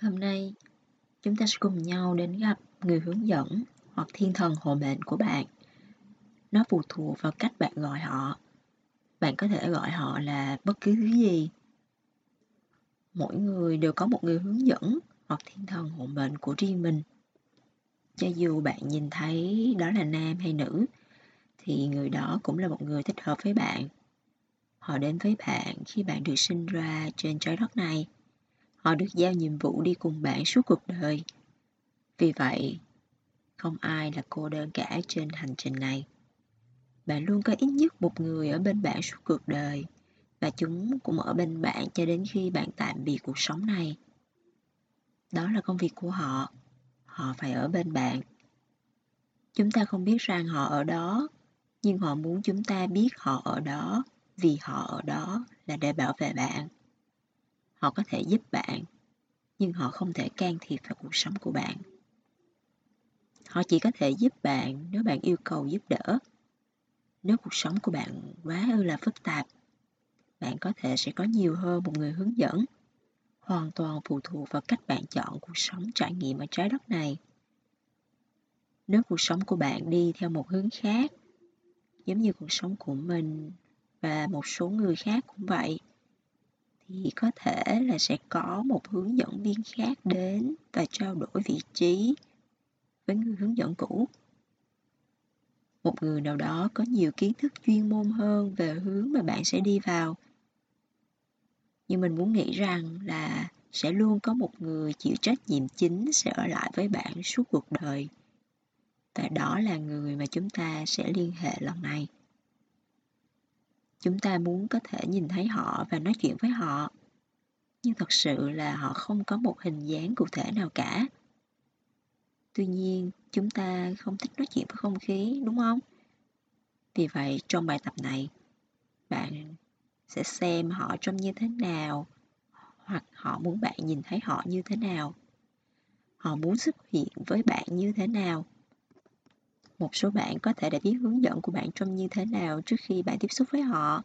Hôm nay, chúng ta sẽ cùng nhau đến gặp người hướng dẫn hoặc thiên thần hộ mệnh của bạn. Nó phụ thuộc vào cách bạn gọi họ. Bạn có thể gọi họ là bất cứ thứ gì. Mỗi người đều có một người hướng dẫn hoặc thiên thần hộ mệnh của riêng mình. Cho dù bạn nhìn thấy đó là nam hay nữ, thì người đó cũng là một người thích hợp với bạn. Họ đến với bạn khi bạn được sinh ra trên trái đất này Họ được giao nhiệm vụ đi cùng bạn suốt cuộc đời. Vì vậy, không ai là cô đơn cả trên hành trình này. Bạn luôn có ít nhất một người ở bên bạn suốt cuộc đời và chúng cũng ở bên bạn cho đến khi bạn tạm biệt cuộc sống này. Đó là công việc của họ. Họ phải ở bên bạn. Chúng ta không biết rằng họ ở đó, nhưng họ muốn chúng ta biết họ ở đó vì họ ở đó là để bảo vệ bạn họ có thể giúp bạn, nhưng họ không thể can thiệp vào cuộc sống của bạn. Họ chỉ có thể giúp bạn nếu bạn yêu cầu giúp đỡ. Nếu cuộc sống của bạn quá ư là phức tạp, bạn có thể sẽ có nhiều hơn một người hướng dẫn, hoàn toàn phụ thuộc vào cách bạn chọn cuộc sống trải nghiệm ở trái đất này. Nếu cuộc sống của bạn đi theo một hướng khác, giống như cuộc sống của mình và một số người khác cũng vậy thì có thể là sẽ có một hướng dẫn viên khác đến và trao đổi vị trí với người hướng dẫn cũ. Một người nào đó có nhiều kiến thức chuyên môn hơn về hướng mà bạn sẽ đi vào. Nhưng mình muốn nghĩ rằng là sẽ luôn có một người chịu trách nhiệm chính sẽ ở lại với bạn suốt cuộc đời. Và đó là người mà chúng ta sẽ liên hệ lần này chúng ta muốn có thể nhìn thấy họ và nói chuyện với họ. Nhưng thật sự là họ không có một hình dáng cụ thể nào cả. Tuy nhiên, chúng ta không thích nói chuyện với không khí, đúng không? Vì vậy, trong bài tập này, bạn sẽ xem họ trông như thế nào, hoặc họ muốn bạn nhìn thấy họ như thế nào. Họ muốn xuất hiện với bạn như thế nào một số bạn có thể đã biết hướng dẫn của bạn trông như thế nào trước khi bạn tiếp xúc với họ,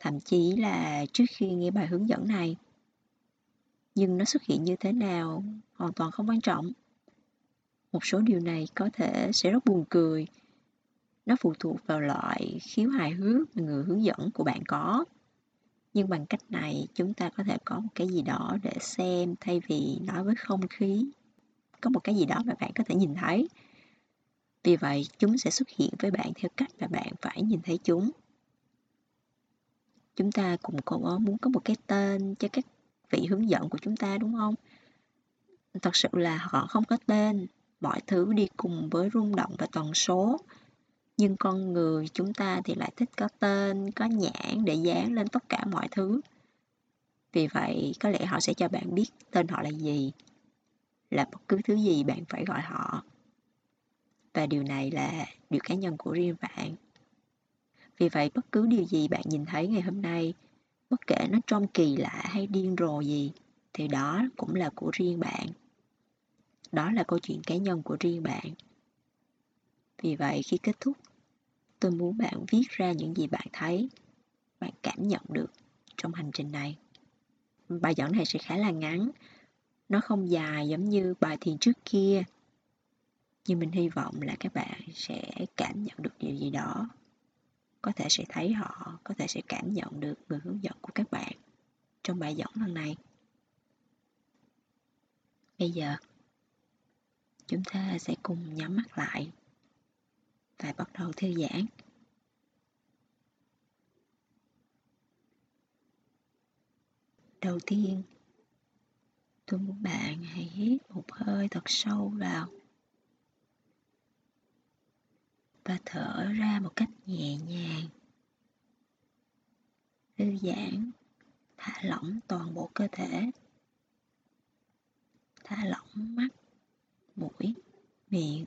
thậm chí là trước khi nghe bài hướng dẫn này. Nhưng nó xuất hiện như thế nào hoàn toàn không quan trọng. Một số điều này có thể sẽ rất buồn cười. Nó phụ thuộc vào loại khiếu hài hước mà người hướng dẫn của bạn có. Nhưng bằng cách này, chúng ta có thể có một cái gì đó để xem thay vì nói với không khí. Có một cái gì đó mà bạn có thể nhìn thấy vì vậy, chúng sẽ xuất hiện với bạn theo cách mà bạn phải nhìn thấy chúng. Chúng ta cũng có muốn có một cái tên cho các vị hướng dẫn của chúng ta đúng không? Thật sự là họ không có tên, mọi thứ đi cùng với rung động và tần số. Nhưng con người chúng ta thì lại thích có tên, có nhãn để dán lên tất cả mọi thứ. Vì vậy, có lẽ họ sẽ cho bạn biết tên họ là gì, là bất cứ thứ gì bạn phải gọi họ và điều này là điều cá nhân của riêng bạn. Vì vậy, bất cứ điều gì bạn nhìn thấy ngày hôm nay, bất kể nó trông kỳ lạ hay điên rồ gì, thì đó cũng là của riêng bạn. Đó là câu chuyện cá nhân của riêng bạn. Vì vậy, khi kết thúc, tôi muốn bạn viết ra những gì bạn thấy, bạn cảm nhận được trong hành trình này. Bài giảng này sẽ khá là ngắn. Nó không dài giống như bài thiền trước kia nhưng mình hy vọng là các bạn sẽ cảm nhận được điều gì đó. Có thể sẽ thấy họ, có thể sẽ cảm nhận được người hướng dẫn của các bạn trong bài giảng lần này bây giờ, chúng ta sẽ cùng nhắm mắt lại và bắt đầu thư giãn. Đầu tiên, tôi muốn bạn hãy hít một hơi thật sâu vào. Và thở ra một cách nhẹ nhàng. Thư giãn, thả lỏng toàn bộ cơ thể. Thả lỏng mắt, mũi, miệng.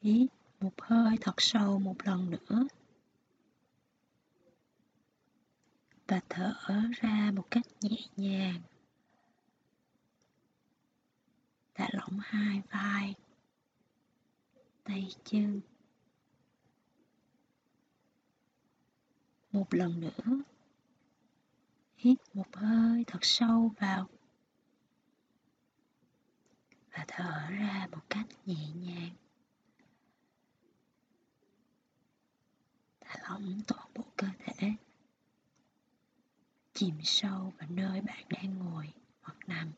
Hít một hơi thật sâu một lần nữa. Và thở ra một cách nhẹ nhàng. Thả lỏng hai vai tay chân một lần nữa, Hít một hơi thật sâu vào và thở ra một cách nhẹ nhàng. Thả lỏng toàn bộ cơ thể. Chìm sâu vào nơi bạn đang ngồi hoặc nằm.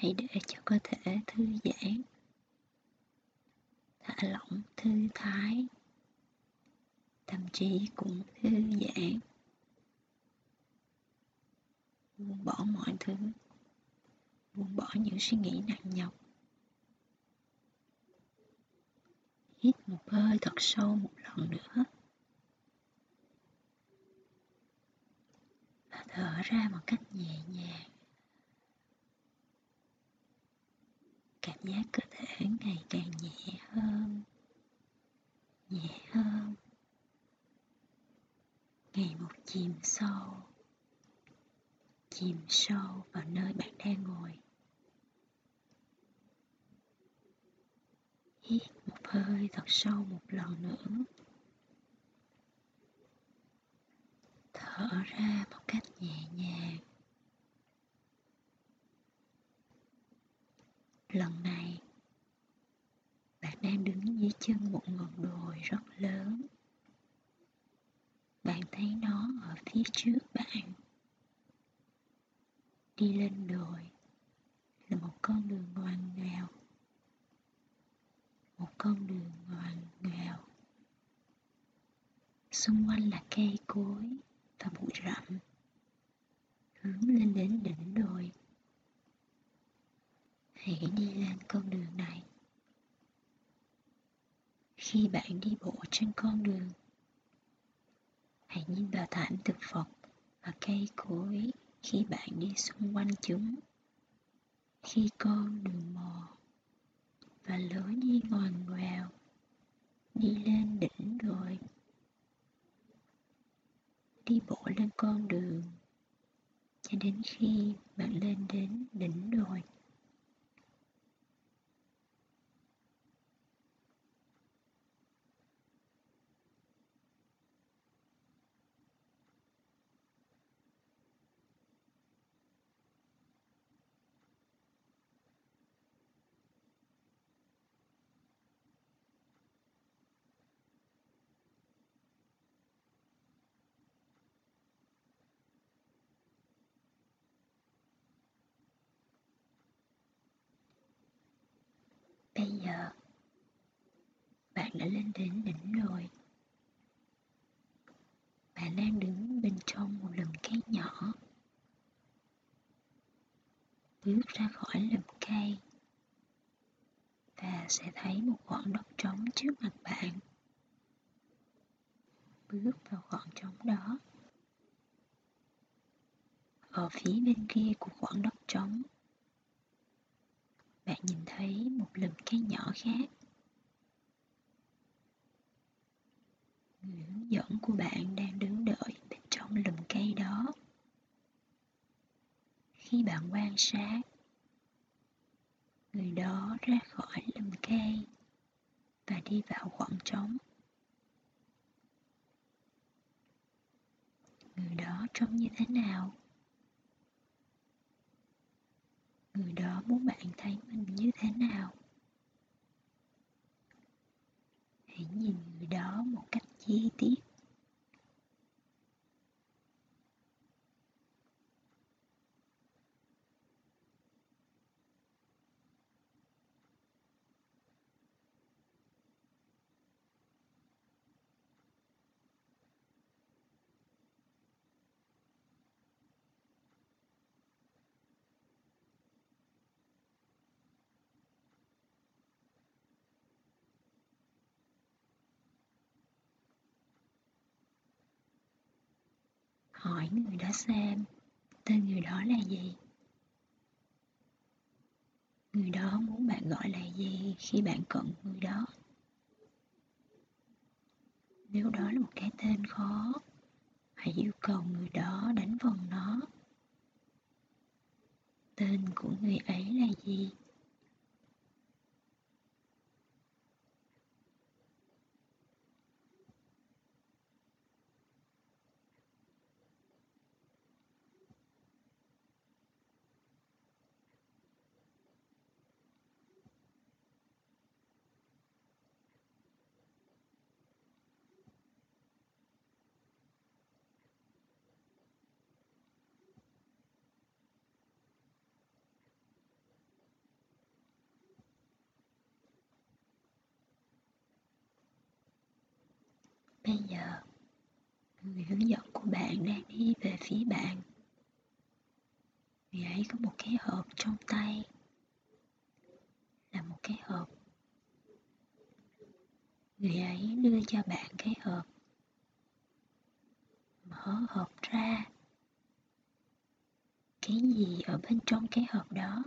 Hãy để cho cơ thể thư giãn. Thả lỏng thư thái. Tâm trí cũng thư giãn. Buông bỏ mọi thứ, buông bỏ những suy nghĩ nặng nhọc hít một hơi thật sâu một lần nữa và thở ra một cách nhẹ nhàng cảm giác cơ thể ngày càng nhẹ hơn nhẹ hơn. Ngày một chìm sâu chìm sâu vào nơi bạn đang ngồi. Hít một hơi thật sâu một lần nữa. Thở ra một cách nhẹ nhàng. Lần này, bạn đang đứng dưới chân một ngọn đồi rất lớn. Bạn thấy nó ở phía trước bạn. Đi lên đồi là một con đường ngoằn ngoèo. Một con đường ngoằn ngoèo. Xung quanh là cây cối và bụi rậm hướng lên đến đỉnh đồi hãy đi lên con đường này khi bạn đi bộ trên con đường. Hãy nhìn vào thảm thực vật và cây cối khi bạn đi xung quanh chúng. Khi con đường mòn và lối đi ngoằn ngoèo đi lên đỉnh rồi, đi bộ lên con đường cho đến khi bạn lên đến đỉnh đồi Bây giờ bạn đã lên đến đỉnh rồi. Bạn đang đứng bên trong một lùm cây nhỏ. Bước ra khỏi lùm cây và sẽ thấy một khoảng đất trống trước mặt bạn. Bước vào khoảng trống đó. Ở phía bên kia của khoảng đất trống bạn nhìn thấy một lùm cây nhỏ khác. Người hướng dẫn của bạn đang đứng đợi bên trong lùm cây đó. Khi bạn quan sát, người đó ra khỏi lùm cây và đi vào khoảng trống. Người đó trông như thế nào? Người đó muốn bạn thấy mình như thế nào. Hãy nhìn người đó một cách chi tiết. Hỏi người đó xem, tên người đó là gì? Người đó muốn bạn gọi là gì khi bạn cận người đó? Nếu đó là một cái tên khó, hãy yêu cầu người đó đánh vần nó. Tên của người ấy là gì? Bây giờ, người hướng dẫn của bạn đang đi về phía bạn. Người ấy có một cái hộp trong tay. Là một cái hộp. Người ấy đưa cho bạn cái hộp. Mở hộp ra. Cái gì ở bên trong cái hộp đó?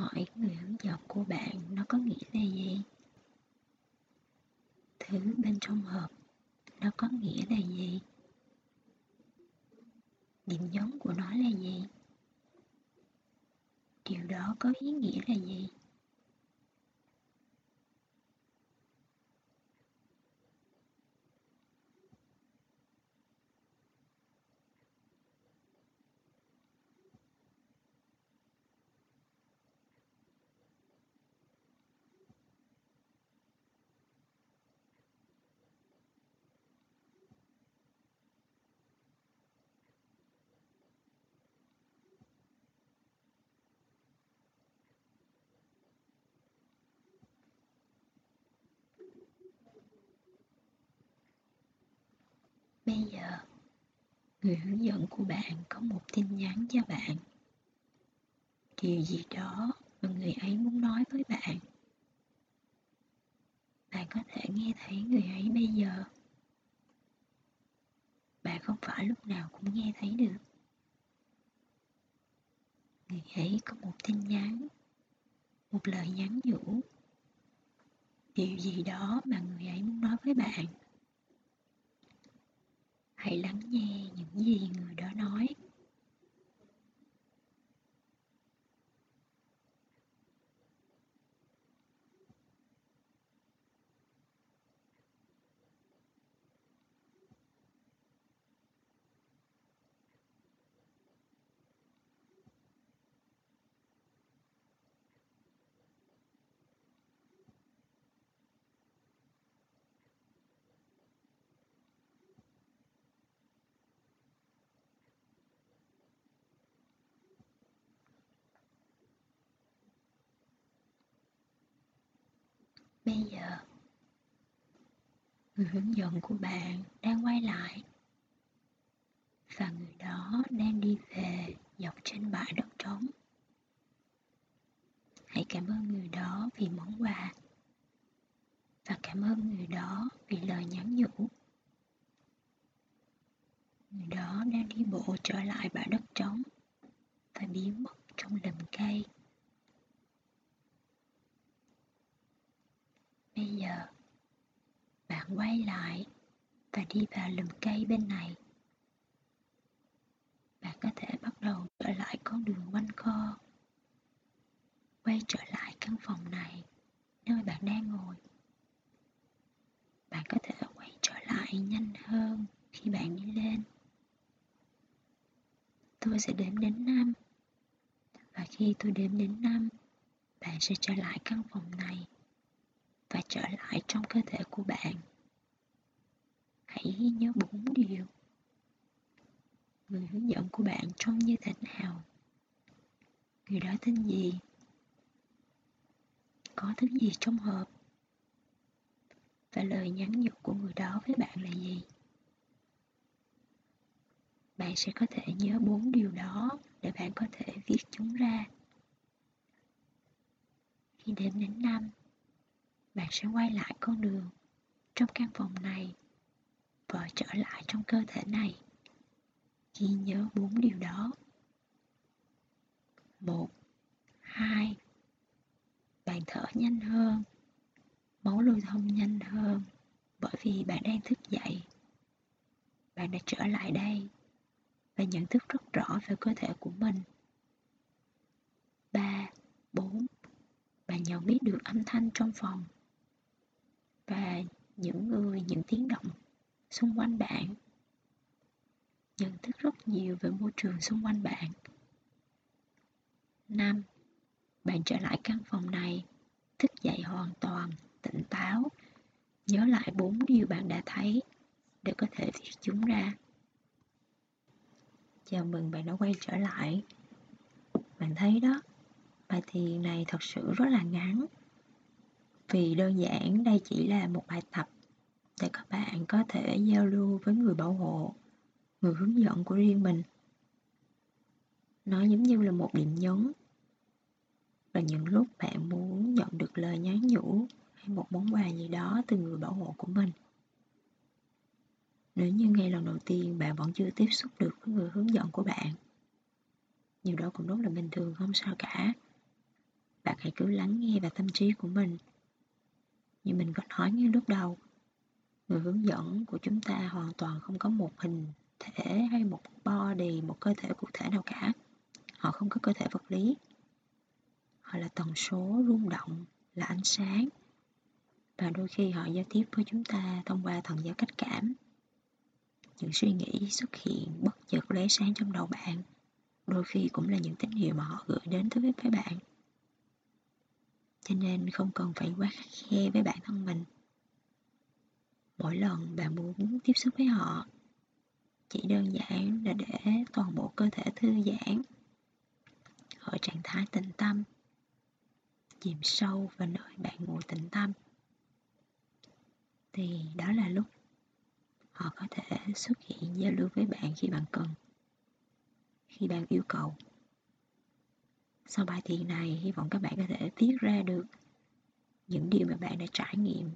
Hỏi người hướng dẫn của bạn, nó có nghĩa là gì? Thứ bên trong hộp, nó có nghĩa là gì? Điểm giống của nó là gì? Điều đó có ý nghĩa là gì Bây giờ, người hướng dẫn của bạn có một tin nhắn cho bạn. Điều gì đó mà người ấy muốn nói với bạn. Bạn có thể nghe thấy người ấy bây giờ. Bạn không phải lúc nào cũng nghe thấy được. Người ấy có một tin nhắn, một lời nhắn nhủ. Điều gì đó mà người ấy muốn nói với bạn hãy lắng nghe những gì người đó nói. Bây giờ. Người hướng dẫn của bạn đang quay lại. Và người đó đang đi về dọc trên bãi đất trống. Hãy cảm ơn người đó vì món quà. Và cảm ơn người đó vì lời nhắn nhủ. Người đó đang đi bộ trở lại bãi đất trống và biến mất trong lùm cây. Bây giờ, bạn quay lại và đi vào lùm cây bên này. Bạn có thể bắt đầu trở lại con đường quanh co. Quay trở lại căn phòng này, nơi bạn đang ngồi. Bạn có thể quay trở lại nhanh hơn khi bạn đi lên. Tôi sẽ đếm đến năm. Và khi tôi đếm đến năm, bạn sẽ trở lại căn phòng này và trở lại trong cơ thể của bạn. Hãy nhớ bốn điều người hướng dẫn của bạn trông như thế nào. Người đó tên gì? Có thứ gì trong hộp và lời nhắn nhủ của người đó với bạn là gì? Bạn sẽ có thể nhớ bốn điều đó để bạn có thể viết chúng ra. Khi đếm đến năm bạn sẽ quay lại con đường trong căn phòng này và trở lại trong cơ thể này. Ghi nhớ bốn điều đó. Một, hai, bạn thở nhanh hơn, máu lưu thông nhanh hơn bởi vì bạn đang thức dậy. Bạn đã trở lại đây và nhận thức rất rõ về cơ thể của mình. Ba, bốn, bạn nhận biết được âm thanh trong phòng và những người, những tiếng động xung quanh bạn. Nhận thức rất nhiều về môi trường xung quanh bạn. 5. Bạn trở lại căn phòng này, thức dậy hoàn toàn, tỉnh táo, nhớ lại bốn điều bạn đã thấy để có thể viết chúng ra. Chào mừng bạn đã quay trở lại. Bạn thấy đó, bài thiền này thật sự rất là ngắn. Vì đơn giản đây chỉ là một bài tập để các bạn có thể giao lưu với người bảo hộ, người hướng dẫn của riêng mình. Nó giống như là một điểm nhấn và những lúc bạn muốn nhận được lời nhắn nhủ hay một món quà gì đó từ người bảo hộ của mình. Nếu như ngay lần đầu tiên bạn vẫn chưa tiếp xúc được với người hướng dẫn của bạn, nhiều đó cũng rất là bình thường không sao cả. Bạn hãy cứ lắng nghe và tâm trí của mình. Như mình có nói ngay lúc đầu, người hướng dẫn của chúng ta hoàn toàn không có một hình thể hay một body, một cơ thể cụ thể nào cả. Họ không có cơ thể vật lý. Họ là tần số rung động, là ánh sáng. Và đôi khi họ giao tiếp với chúng ta thông qua thần giao cách cảm những suy nghĩ xuất hiện bất chợt lóe sáng trong đầu bạn đôi khi cũng là những tín hiệu mà họ gửi đến tới với bạn cho nên không cần phải quá khắc khe với bản thân mình. Mỗi lần bạn muốn tiếp xúc với họ, chỉ đơn giản là để toàn bộ cơ thể thư giãn. Ở trạng thái tĩnh tâm, chìm sâu vào nơi bạn ngồi tĩnh tâm. Thì đó là lúc họ có thể xuất hiện giao lưu với bạn khi bạn cần, khi bạn yêu cầu sau bài thiền này, hy vọng các bạn có thể viết ra được những điều mà bạn đã trải nghiệm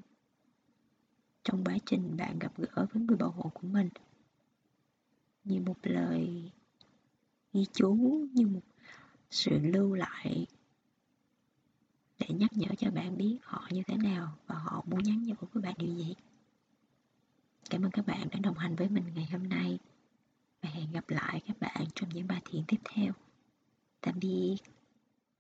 trong quá trình bạn gặp gỡ với người bảo hộ của mình như một lời ghi chú, như một sự lưu lại để nhắc nhở cho bạn biết họ như thế nào và họ muốn nhắn nhủ với bạn điều gì Cảm ơn các bạn đã đồng hành với mình ngày hôm nay và hẹn gặp lại các bạn trong những bài thiền tiếp theo. Tạm biệt.